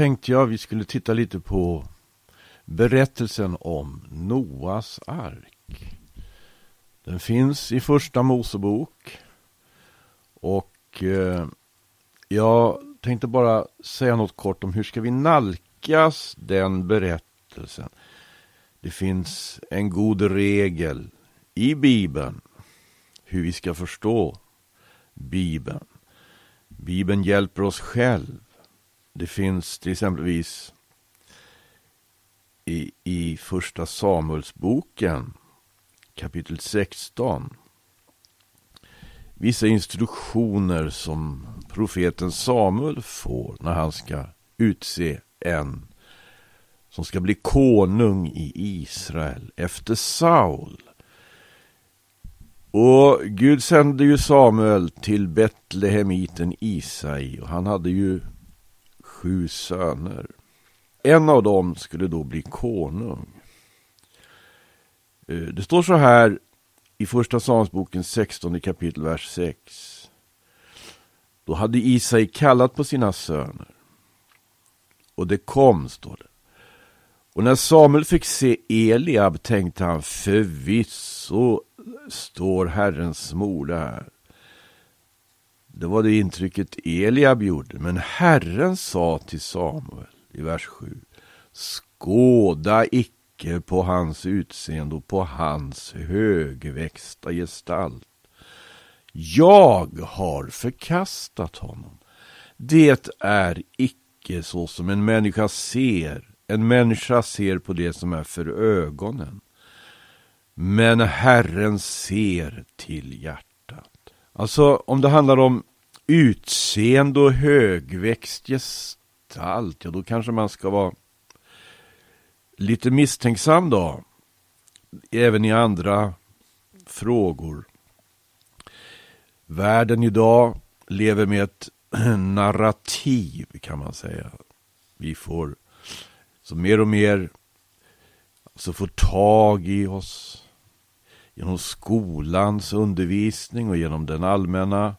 tänkte jag vi skulle titta lite på berättelsen om Noas ark. Den finns i första Mosebok. Och eh, jag tänkte bara säga något kort om hur ska vi nalkas den berättelsen. Det finns en god regel i Bibeln hur vi ska förstå Bibeln. Bibeln hjälper oss själv. Det finns till exempelvis i, i första Samuelsboken kapitel 16 vissa instruktioner som profeten Samuel får när han ska utse en som ska bli konung i Israel efter Saul. Och Gud sände ju Samuel till Betlehemiten Isai och han hade ju sju söner. En av dem skulle då bli konung. Eh, det står så här i första Samuelsboken 16 kapitel vers 6. Då hade Isai kallat på sina söner. Och det kom, står det. Och när Samuel fick se Eliab tänkte han förvisso står Herrens smorde här. Det var det intrycket Eliab gjorde. Men Herren sa till Samuel i vers 7. Skåda icke på hans utseende och på hans högväxta gestalt. Jag har förkastat honom. Det är icke så som en människa ser. En människa ser på det som är för ögonen. Men Herren ser till hjärtat. Alltså om det handlar om utseende och högväxt gestalt, ja då kanske man ska vara lite misstänksam då. Även i andra frågor. Världen idag lever med ett narrativ kan man säga. Vi får så mer och mer så får tag i oss genom skolans undervisning och genom den allmänna,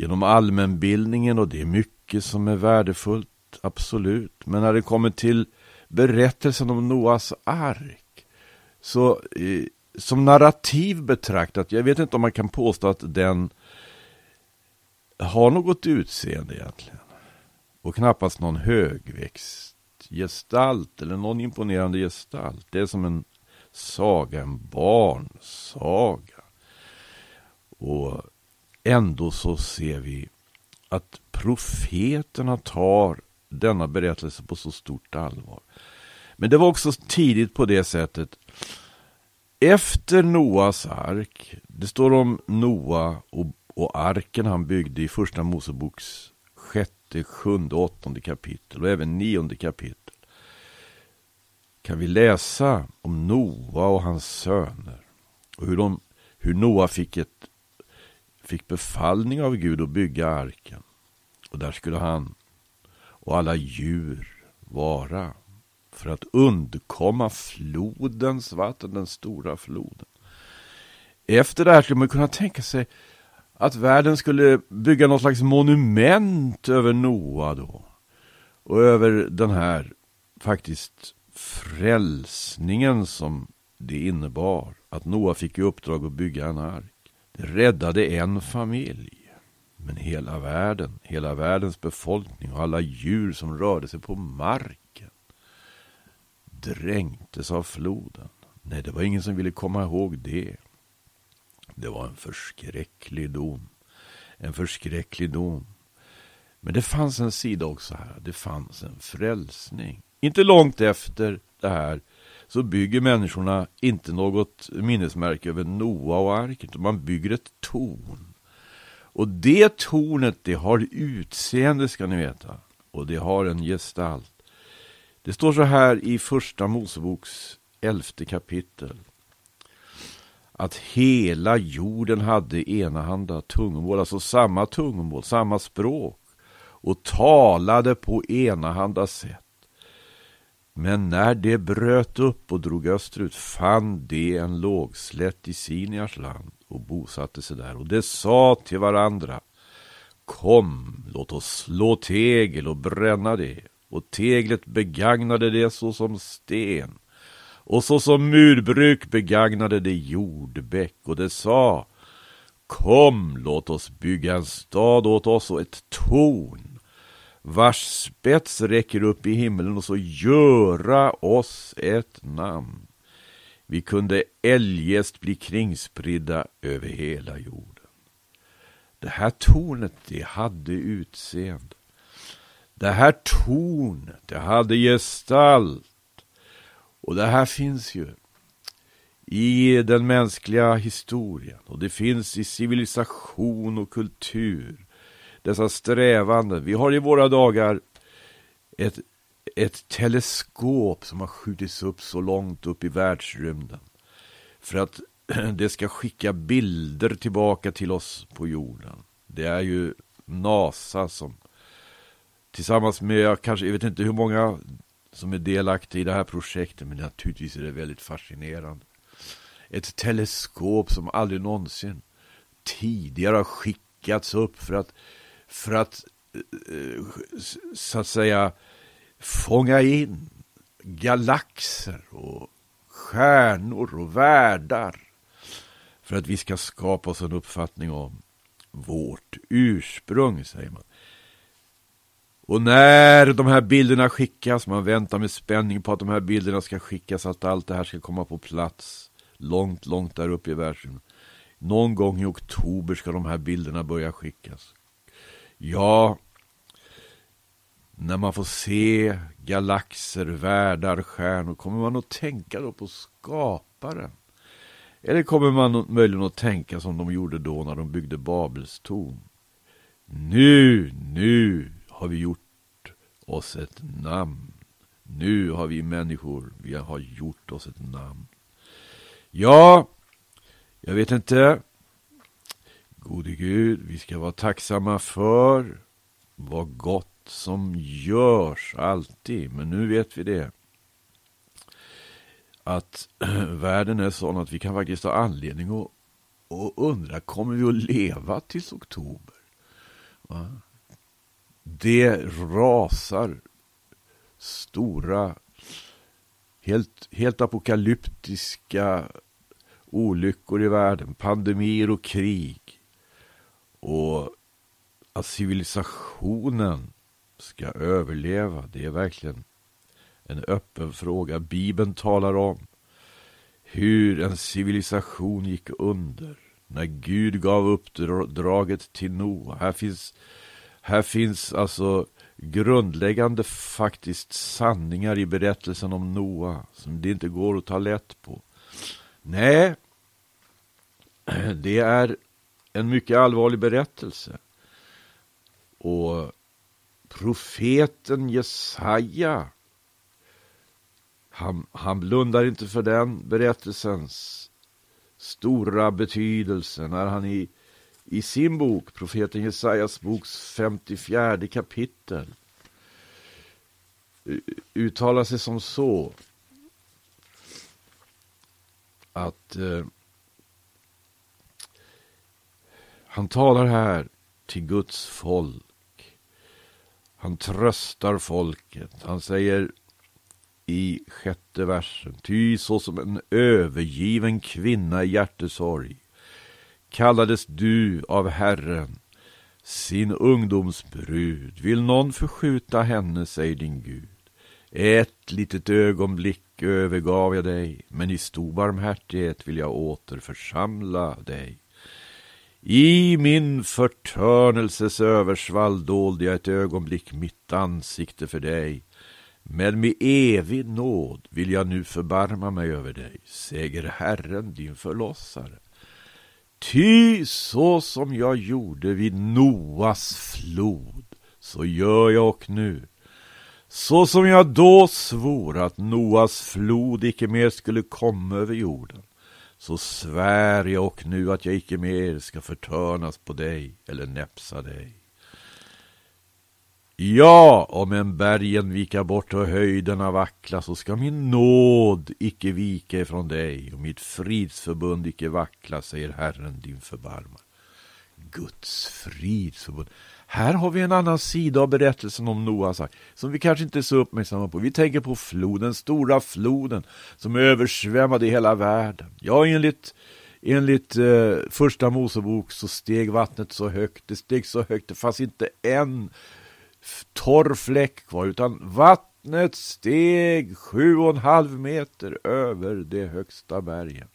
genom allmänbildningen och det är mycket som är värdefullt, absolut. Men när det kommer till berättelsen om Noas ark, så eh, som narrativ betraktat, jag vet inte om man kan påstå att den har något utseende egentligen. Och knappast någon högväxt gestalt eller någon imponerande gestalt. Det är som en saga, en barnsaga. Och ändå så ser vi att profeterna tar denna berättelse på så stort allvar. Men det var också tidigt på det sättet. Efter Noas ark, det står om Noa och, och arken han byggde i första Moseboks sjätte, sjunde, åttonde kapitel och även nionde kapitel kan vi läsa om Noa och hans söner. Och hur, de, hur Noa fick, ett, fick befallning av Gud att bygga arken. Och där skulle han och alla djur vara. För att undkomma flodens vatten, den stora floden. Efter det här skulle man kunna tänka sig att världen skulle bygga något slags monument över Noa då. Och över den här faktiskt frälsningen som det innebar. Att Noa fick i uppdrag att bygga en ark. Det räddade en familj. Men hela världen, hela världens befolkning och alla djur som rörde sig på marken dränktes av floden. Nej, det var ingen som ville komma ihåg det. Det var en förskräcklig dom. En förskräcklig dom. Men det fanns en sida också här. Det fanns en frälsning. Inte långt efter det här så bygger människorna inte något minnesmärke över Noa och arket. utan man bygger ett torn. Och det tornet, det har utseende ska ni veta. Och det har en gestalt. Det står så här i första Moseboks elfte kapitel. Att hela jorden hade enahanda tungomål, alltså samma tungomål, samma språk. Och talade på enahanda sätt. Men när det bröt upp och drog österut fann de en lågslätt i Siniars land och bosatte sig där. Och det sa till varandra Kom, låt oss slå tegel och bränna det och teglet begagnade det såsom sten. Och såsom murbruk begagnade det jordbäck och det sa Kom, låt oss bygga en stad åt oss och ett torn vars spets räcker upp i himlen och så göra oss ett namn. Vi kunde eljest bli kringspridda över hela jorden. Det här tornet, det hade utseende. Det här tornet, det hade gestalt. Och det här finns ju i den mänskliga historien och det finns i civilisation och kultur. Dessa strävanden. Vi har i våra dagar ett, ett teleskop som har skjutits upp så långt upp i världsrymden. För att det ska skicka bilder tillbaka till oss på jorden. Det är ju NASA som tillsammans med, jag kanske, jag vet inte hur många som är delaktiga i det här projektet, men naturligtvis är det väldigt fascinerande. Ett teleskop som aldrig någonsin tidigare har skickats upp för att, för att eh, eh, så att säga fånga in galaxer och stjärnor och världar för att vi ska skapa oss en uppfattning om vårt ursprung, säger man. Och när de här bilderna skickas, man väntar med spänning på att de här bilderna ska skickas, att allt det här ska komma på plats långt, långt där uppe i världen. Någon gång i oktober ska de här bilderna börja skickas. Ja, när man får se galaxer, världar, stjärnor, kommer man att tänka då på skaparen. Eller kommer man möjligen att tänka som de gjorde då när de byggde Babels torn? Nu, nu har vi gjort oss ett namn. Nu har vi människor, vi har gjort oss ett namn. Ja, jag vet inte. Gode Gud, vi ska vara tacksamma för vad gott som görs alltid. Men nu vet vi det att världen är sån att vi kan faktiskt ha anledning att, att undra, kommer vi att leva tills oktober? Va? Det rasar stora, helt, helt apokalyptiska olyckor i världen, pandemier och krig. Och att civilisationen ska överleva, det är verkligen en öppen fråga. Bibeln talar om hur en civilisation gick under när Gud gav uppdraget till Noa. Här finns, här finns alltså grundläggande faktiskt sanningar i berättelsen om Noa som det inte går att ta lätt på. Nej, det är en mycket allvarlig berättelse. Och profeten Jesaja han, han blundar inte för den berättelsens stora betydelse när han i, i sin bok, profeten Jesajas boks 54 kapitel, uttalar sig som så att eh, han talar här till Guds folk. Han tröstar folket. Han säger i sjätte versen. Ty såsom en övergiven kvinna i hjärtesorg kallades du av Herren, sin ungdomsbrud. Vill någon förskjuta henne, säger din Gud. Ett litet ögonblick övergav jag dig, men i stor barmhärtighet vill jag åter församla dig. I min förtörnelses översvall dolde jag ett ögonblick mitt ansikte för dig men med evig nåd vill jag nu förbarma mig över dig, säger Herren din förlossare. Ty så som jag gjorde vid Noas flod, så gör jag och nu. Så som jag då svor att Noas flod icke mer skulle komma över jorden, så svär jag och nu att jag icke mer ska förtörnas på dig eller näpsa dig. Ja, om en bergen vika bort och höjderna vackla så ska min nåd icke vika ifrån dig och mitt fridsförbund icke vackla, säger Herren din förbarmare. Guds fridsförbund. Här har vi en annan sida av berättelsen om Noas ark som vi kanske inte är så uppmärksamma på. Vi tänker på floden, stora floden som översvämmade hela världen. Ja, enligt, enligt eh, första Mosebok så steg vattnet så högt, det steg så högt, det fanns inte en torr fläck kvar, utan vattnet steg sju och en halv meter över det högsta bergen.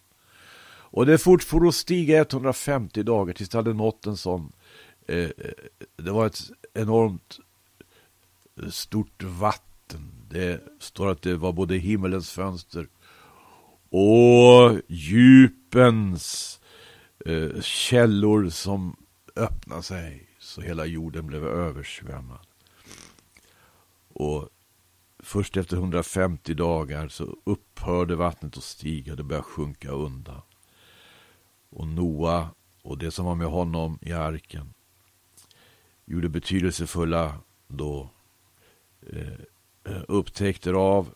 Och det fortfor att stiga 150 dagar tills det hade nått en sån Eh, eh, Det var ett enormt eh, stort vatten. Det står att det var både himmelens fönster och djupens eh, källor som öppnade sig så hela jorden blev översvämmad. Och först efter 150 dagar så upphörde vattnet att stiga, det började sjunka undan. Och Noa och det som var med honom i arken gjorde betydelsefulla då eh, eh, upptäckter av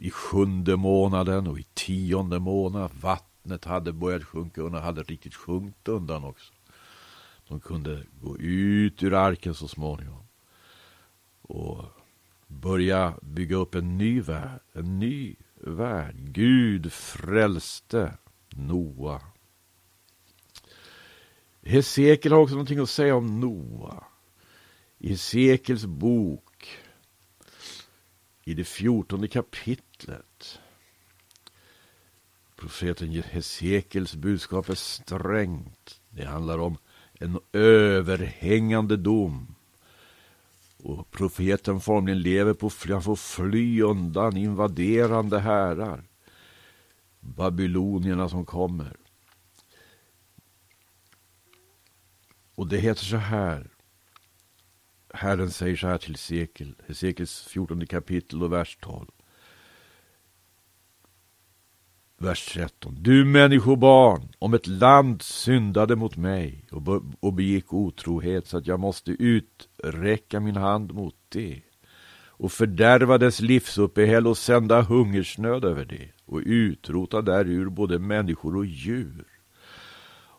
i sjunde månaden och i tionde månaden. Vattnet hade börjat sjunka undan, hade riktigt sjunkit undan också. De kunde gå ut ur arken så småningom. Och börja bygga upp en ny värld, en ny värld. Gud frälste Noa. Hesekiel har också någonting att säga om Noa. I Hesekels bok, i det fjortonde kapitlet. Profeten Hesekels budskap är strängt. Det handlar om en överhängande dom. Och profeten formligen lever på fly, han får fly undan invaderande härar. Babylonierna som kommer. Och det heter så här. Herren säger så här till Hesekiel, Hesekels 14 kapitel och vers 12. Vers 13. Du människobarn, om ett land syndade mot mig och, be och begick otrohet så att jag måste uträcka min hand mot det och fördärva dess livsuppehälle och sända hungersnöd över det och utrota därur både människor och djur.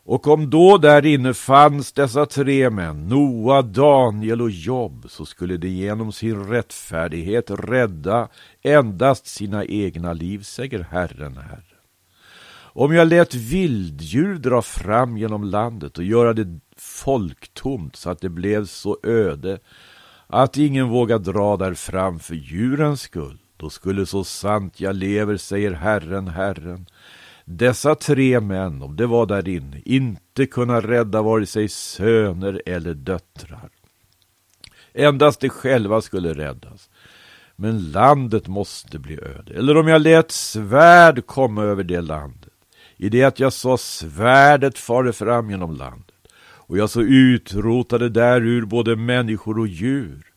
Och om då där inne fanns dessa tre män, Noa, Daniel och Job, så skulle de genom sin rättfärdighet rädda endast sina egna liv, säger Herren, Herren. Om jag lät vilddjur dra fram genom landet och göra det folktomt så att det blev så öde att ingen vågar dra där fram för djurens skull, då skulle så sant jag lever, säger Herren, Herren, dessa tre män, om det var där inne, inte kunna rädda vare sig söner eller döttrar. Endast de själva skulle räddas. Men landet måste bli öde. Eller om jag lät svärd komma över det landet. I det att jag sa svärdet fare fram genom landet. Och jag så utrotade därur både människor och djur.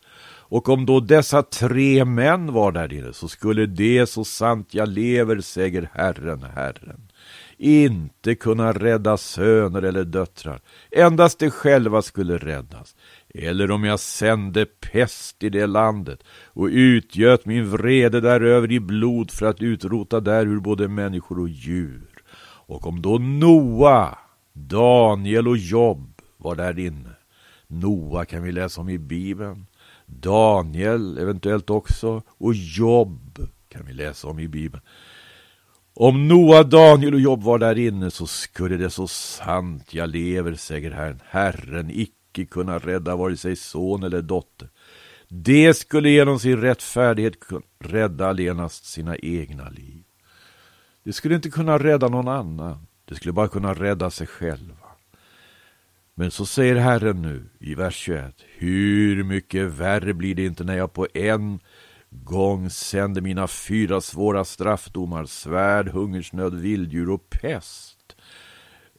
Och om då dessa tre män var där inne så skulle det så sant jag lever, säger Herren, Herren, inte kunna rädda söner eller döttrar. Endast de själva skulle räddas. Eller om jag sände pest i det landet och utgöt min vrede däröver i blod för att utrota därur både människor och djur. Och om då Noa, Daniel och Job var där inne. Noa kan vi läsa om i Bibeln. Daniel eventuellt också och Jobb kan vi läsa om i Bibeln. Om Noa, Daniel och Jobb var där inne så skulle det så sant jag lever, säger Herren, Herren icke kunna rädda vare sig son eller dotter. Det skulle genom sin rättfärdighet rädda allenast sina egna liv. Det skulle inte kunna rädda någon annan. Det skulle bara kunna rädda sig själva. Men så säger Herren nu i vers 21. Hur mycket värre blir det inte när jag på en gång sänder mina fyra svåra straffdomar, svärd, hungersnöd, vilddjur och pest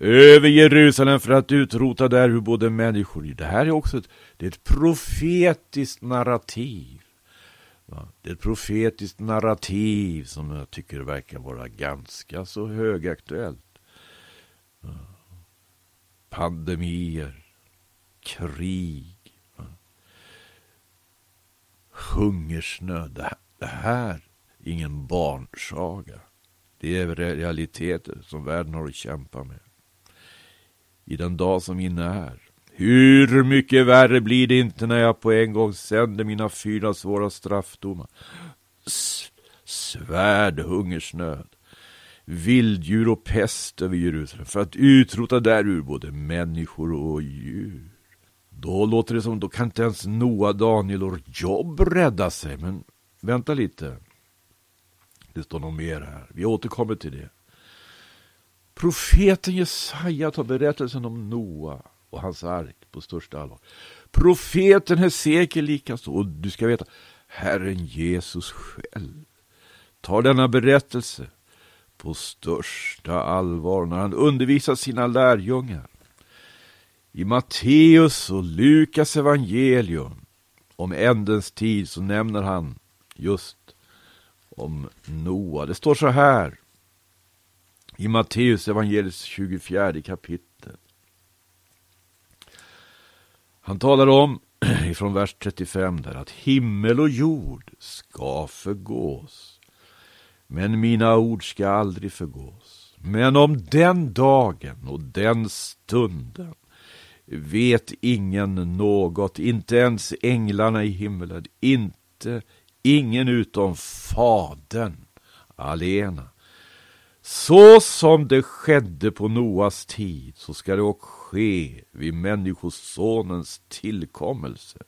över Jerusalem för att utrota där hur både människor... Det här är också ett, det är ett profetiskt narrativ. Det är ett profetiskt narrativ som jag tycker verkar vara ganska så högaktuellt pandemier, krig, hungersnöd. Det här är ingen barnsaga. Det är realiteter som världen har att kämpa med. I den dag som inne är. Hur mycket värre blir det inte när jag på en gång sänder mina fyra svåra straffdomar? S svärd, hungersnöd, vilddjur och pest över Jerusalem för att utrota därur både människor och djur. Då låter det som, då kan inte ens Noa, Daniel och Job rädda sig. Men vänta lite. Det står nog mer här. Vi återkommer till det. Profeten Jesaja tar berättelsen om Noa och hans ark på största allvar. Profeten Hesekiel likaså. Och du ska veta, Herren Jesus själv tar denna berättelse på största allvar när han undervisar sina lärjungar. I Matteus och Lukas evangelium om ändens tid så nämner han just om Noa. Det står så här i Matteus evangeliets 24 kapitel. Han talar om, ifrån vers 35 där, att himmel och jord ska förgås. Men mina ord ska aldrig förgås. Men om den dagen och den stunden vet ingen något, inte ens änglarna i himmelen, inte ingen utom Fadern alena. Så som det skedde på Noas tid, så ska det också ske vid Människosonens tillkommelse.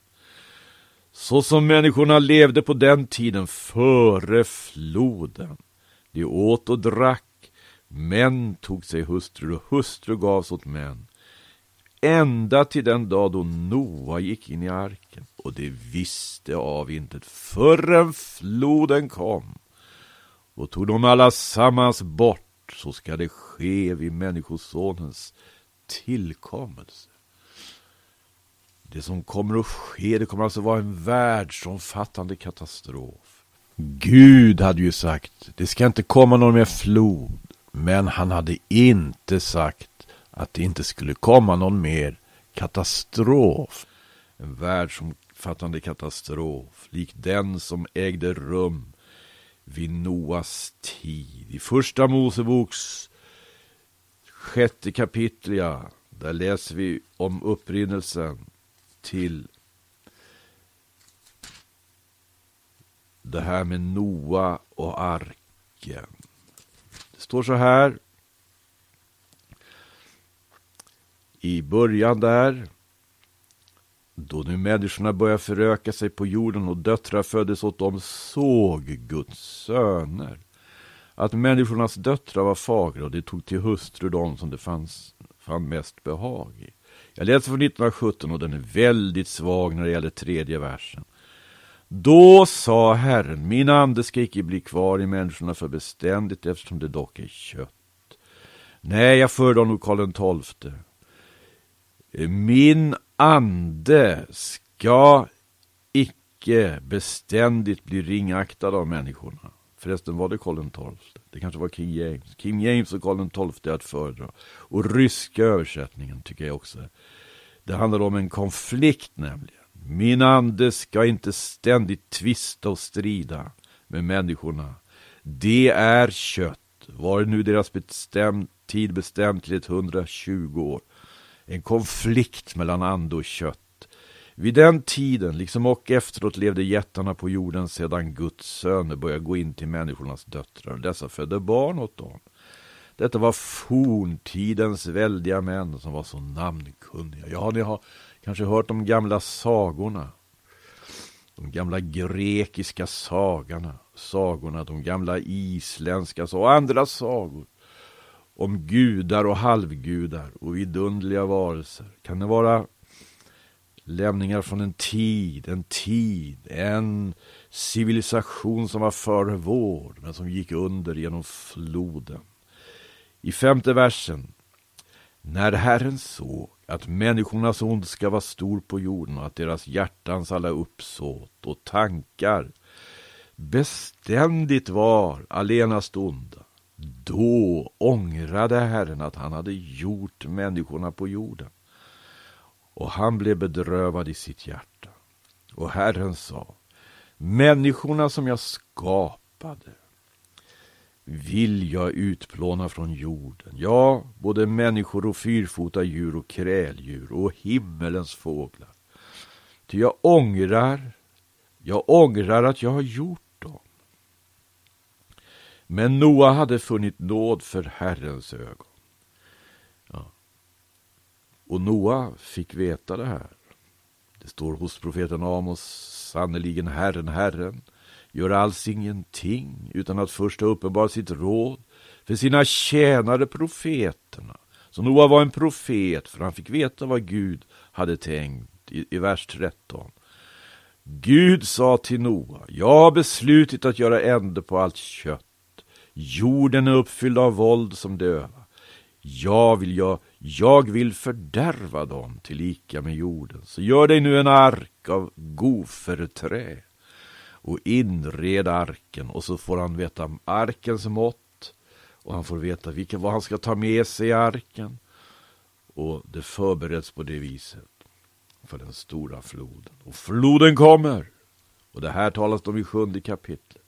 Så som människorna levde på den tiden före floden. De åt och drack, män tog sig hustrur och hustru gavs åt män. Ända till den dag då Noa gick in i arken och det visste av intet förrän floden kom och tog de alla sammans bort så ska det ske vid Människosonens tillkommelse. Det som kommer att ske, det kommer alltså vara en världsomfattande katastrof. Gud hade ju sagt, det ska inte komma någon mer flod. Men han hade inte sagt att det inte skulle komma någon mer katastrof. En världsomfattande katastrof, lik den som ägde rum vid Noas tid. I första Moseboks sjätte kapitel, ja, där läser vi om upprinnelsen till det här med Noa och arken. Det står så här i början där då nu människorna började föröka sig på jorden och döttrar föddes åt dem såg Guds söner att människornas döttrar var fagra och de tog till hustru dem som det fanns, fann mest behag i. Jag läser från 1917 och den är väldigt svag när det gäller tredje versen. Då sa Herren, min ande ska icke bli kvar i människorna för beständigt eftersom det dock är kött. Nej, jag föredrar nog Karl XII. Min ande ska icke beständigt bli ringaktad av människorna. Förresten var det Karl XII. Det kanske var King James. King James och Karl XII är att föredra. Och ryska översättningen tycker jag också. Det handlar om en konflikt nämligen. Min ande ska inte ständigt tvista och strida med människorna. Det är kött. Var nu deras bestäm tid bestämd till 120 år en konflikt mellan ande och kött. Vid den tiden, liksom och efteråt, levde jättarna på jorden sedan Guds söner började gå in till människornas döttrar. Dessa födde barn åt dem. Detta var forntidens väldiga män som var så namnkunniga. Ja, ni har kanske hört de gamla sagorna. De gamla grekiska sagorna, sagorna, de gamla isländska och andra sagor om gudar och halvgudar och vidunderliga varelser. Kan det vara lämningar från en tid, en tid, en civilisation som var före vår, men som gick under genom floden. I femte versen. När Herren såg att människornas ondska var stor på jorden och att deras hjärtans alla uppsåt och tankar beständigt var allenast onda då ångrade Herren att han hade gjort människorna på jorden. Och han blev bedrövad i sitt hjärta. Och Herren sa, människorna som jag skapade vill jag utplåna från jorden. Ja, både människor och fyrfota djur och kräldjur och himmelens fåglar. Ty jag ångrar, jag ångrar att jag har gjort dem. Men Noa hade funnit nåd för Herrens ögon. Och Noa fick veta det här. Det står hos profeten Amos, sannerligen Herren, Herren, gör alls ingenting utan att först ha uppenbarat sitt råd för sina tjänare profeterna. Så Noa var en profet, för han fick veta vad Gud hade tänkt i, i vers 13. Gud sa till Noa, jag har beslutit att göra ände på allt kött. Jorden är uppfylld av våld som dövar. Jag vill, jag, jag vill fördärva dem till lika med jorden. Så gör dig nu en ark av goferträ och inred arken och så får han veta arkens mått och han får veta vilka, vad han ska ta med sig i arken. Och det förbereds på det viset för den stora floden. Och floden kommer! Och det här talas det om i sjunde kapitlet.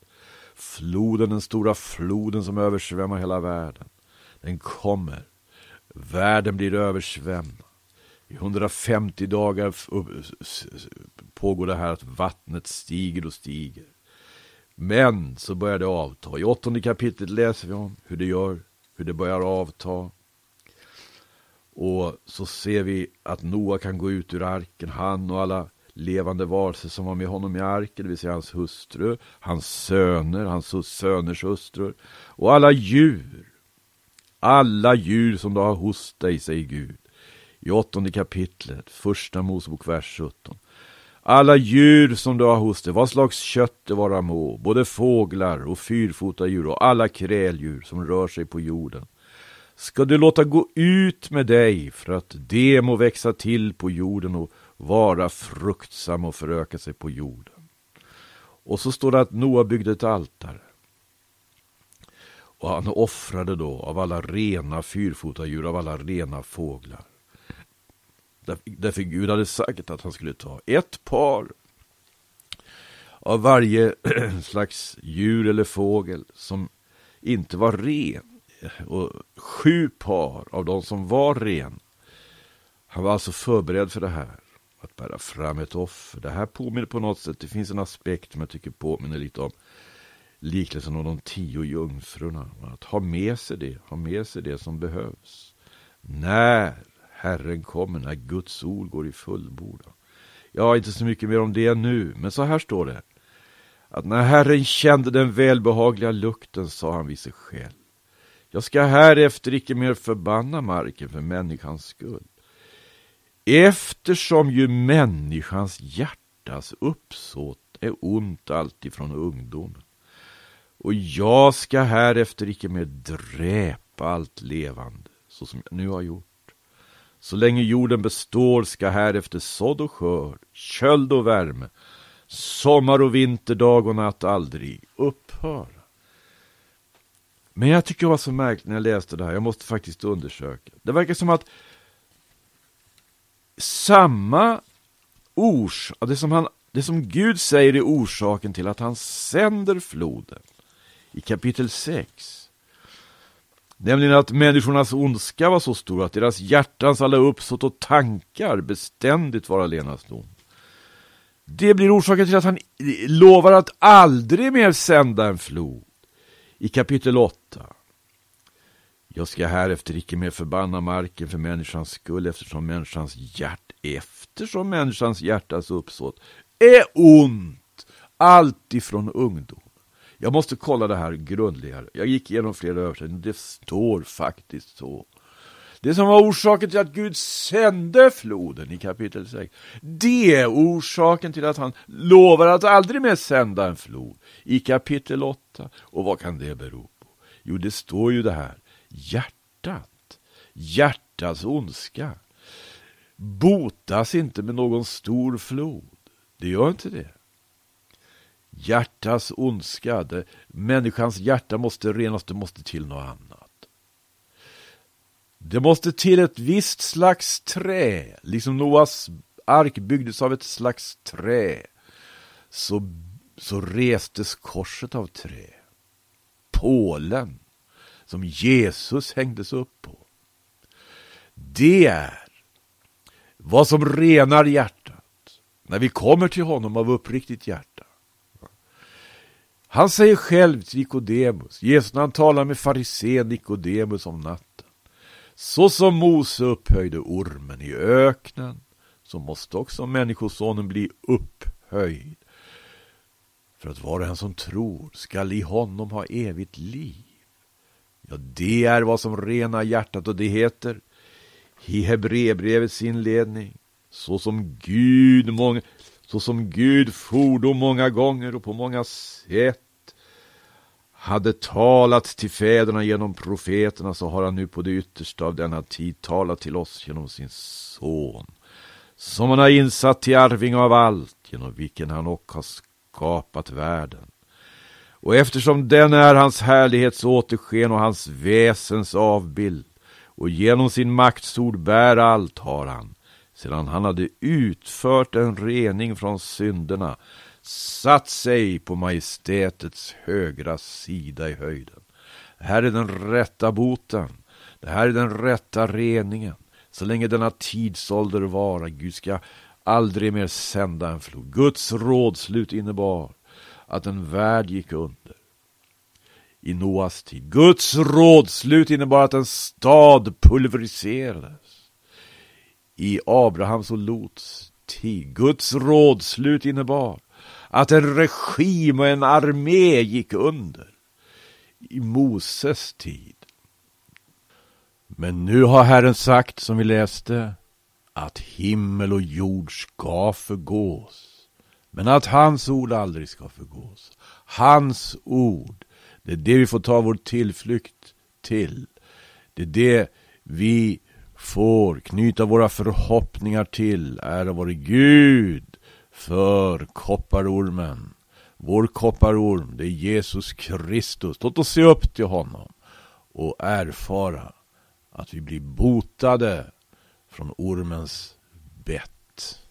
Floden, den stora floden som översvämmar hela världen. Den kommer. Världen blir översvämmad. I 150 dagar pågår det här att vattnet stiger och stiger. Men så börjar det avta. I åttonde kapitlet läser vi om hur det gör, hur det börjar avta. Och så ser vi att Noa kan gå ut ur arken, han och alla levande varelser som var med honom i arken, det vill säga hans hustru, hans söner, hans söners hustrur och alla djur. Alla djur som du har hos dig, säger Gud. I åttonde kapitlet, första Mosebok, vers 17. Alla djur som du har hos dig, vad slags kött det vara må, både fåglar och fyrfota djur och alla kräldjur som rör sig på jorden ska du låta gå ut med dig för att det må växa till på jorden och vara fruktsam och föröka sig på jorden. Och så står det att Noa byggde ett altare. Och han offrade då av alla rena fyrfotadjur, av alla rena fåglar. Därför Gud hade sagt att han skulle ta ett par av varje slags djur eller fågel som inte var ren och sju par av de som var ren. Han var alltså förberedd för det här. Att bära fram ett offer. Det här påminner på något sätt, det finns en aspekt som jag tycker påminner lite om liknelsen om de tio jungfrurna. Att ha med sig det, ha med sig det som behövs. När Herren kommer, när Guds ord går i fullbordan. Ja, inte så mycket mer om det nu, men så här står det. Att när Herren kände den välbehagliga lukten sa han vid sig själv. Jag ska härefter icke mer förbanna marken för människans skull. Eftersom ju människans hjärtas uppsåt är ont alltifrån ungdomen. Och jag ska härefter icke mer dräpa allt levande, så som jag nu har gjort. Så länge jorden består ska härefter sådd och skörd, köld och värme, sommar och vinter, dag och natt aldrig upphöra. Men jag tycker det var så märkligt när jag läste det här, jag måste faktiskt undersöka. Det verkar som att samma ors, det som, han, det som Gud säger är orsaken till att han sänder floden i kapitel 6. Nämligen att människornas ondska var så stor att deras hjärtans alla uppsåt och tankar beständigt var allenast dom. Det blir orsaken till att han lovar att aldrig mer sända en flod i kapitel 8. Jag ska härefter icke mer förbanna marken för människans skull eftersom människans hjärt, eftersom människans hjärtas uppsåt är ont alltifrån ungdom. Jag måste kolla det här grundligare. Jag gick igenom flera översättningar. Det står faktiskt så. Det som var orsaken till att Gud sände floden i kapitel 6, det är orsaken till att han lovar att aldrig mer sända en flod i kapitel 8. Och vad kan det bero på? Jo, det står ju det här, hjärtat, hjärtats ondska, botas inte med någon stor flod. Det gör inte det. Hjärtas ondska, det, människans hjärta måste renas, det måste till något annat. Det måste till ett visst slags trä, liksom Noas ark byggdes av ett slags trä. Så, så restes korset av trä. pålen som Jesus hängdes upp på. Det är vad som renar hjärtat när vi kommer till honom av uppriktigt hjärta. Han säger själv till Nikodemus, Jesus när han talar med farisén Nikodemus om natten. Så som Mose upphöjde ormen i öknen, så måste också Människosonen bli upphöjd. För att var och en som tror skall i honom ha evigt liv. Ja, det är vad som renar hjärtat och det heter i Hebreerbrevets inledning så som Gud många, så som Gud fordom många gånger och på många sätt hade talat till fäderna genom profeterna så har han nu på det yttersta av denna tid talat till oss genom sin son som han har insatt till arving av allt genom vilken han också har skapat världen. Och eftersom den är hans härlighets återsken och hans väsens avbild och genom sin maktsord bär allt har han, sedan han hade utfört en rening från synderna, satt sig på majestätets högra sida i höjden. Det här är den rätta boten. Det här är den rätta reningen. Så länge denna tidsålder vara, Gud ska aldrig mer sända en flod. Guds rådslut innebar att en värld gick under i Noas tid. Guds rådslut innebar att en stad pulveriserades. I Abrahams och Lots tid. Guds rådslut innebar att en regim och en armé gick under. I Moses tid. Men nu har Herren sagt, som vi läste, att himmel och jord ska förgås. Men att hans ord aldrig ska förgås. Hans ord det är det vi får ta vår tillflykt till. Det är det vi får knyta våra förhoppningar till. Ära vare Gud för kopparormen. Vår kopparorm, det är Jesus Kristus. Låt oss se upp till honom och erfara att vi blir botade från ormens bett.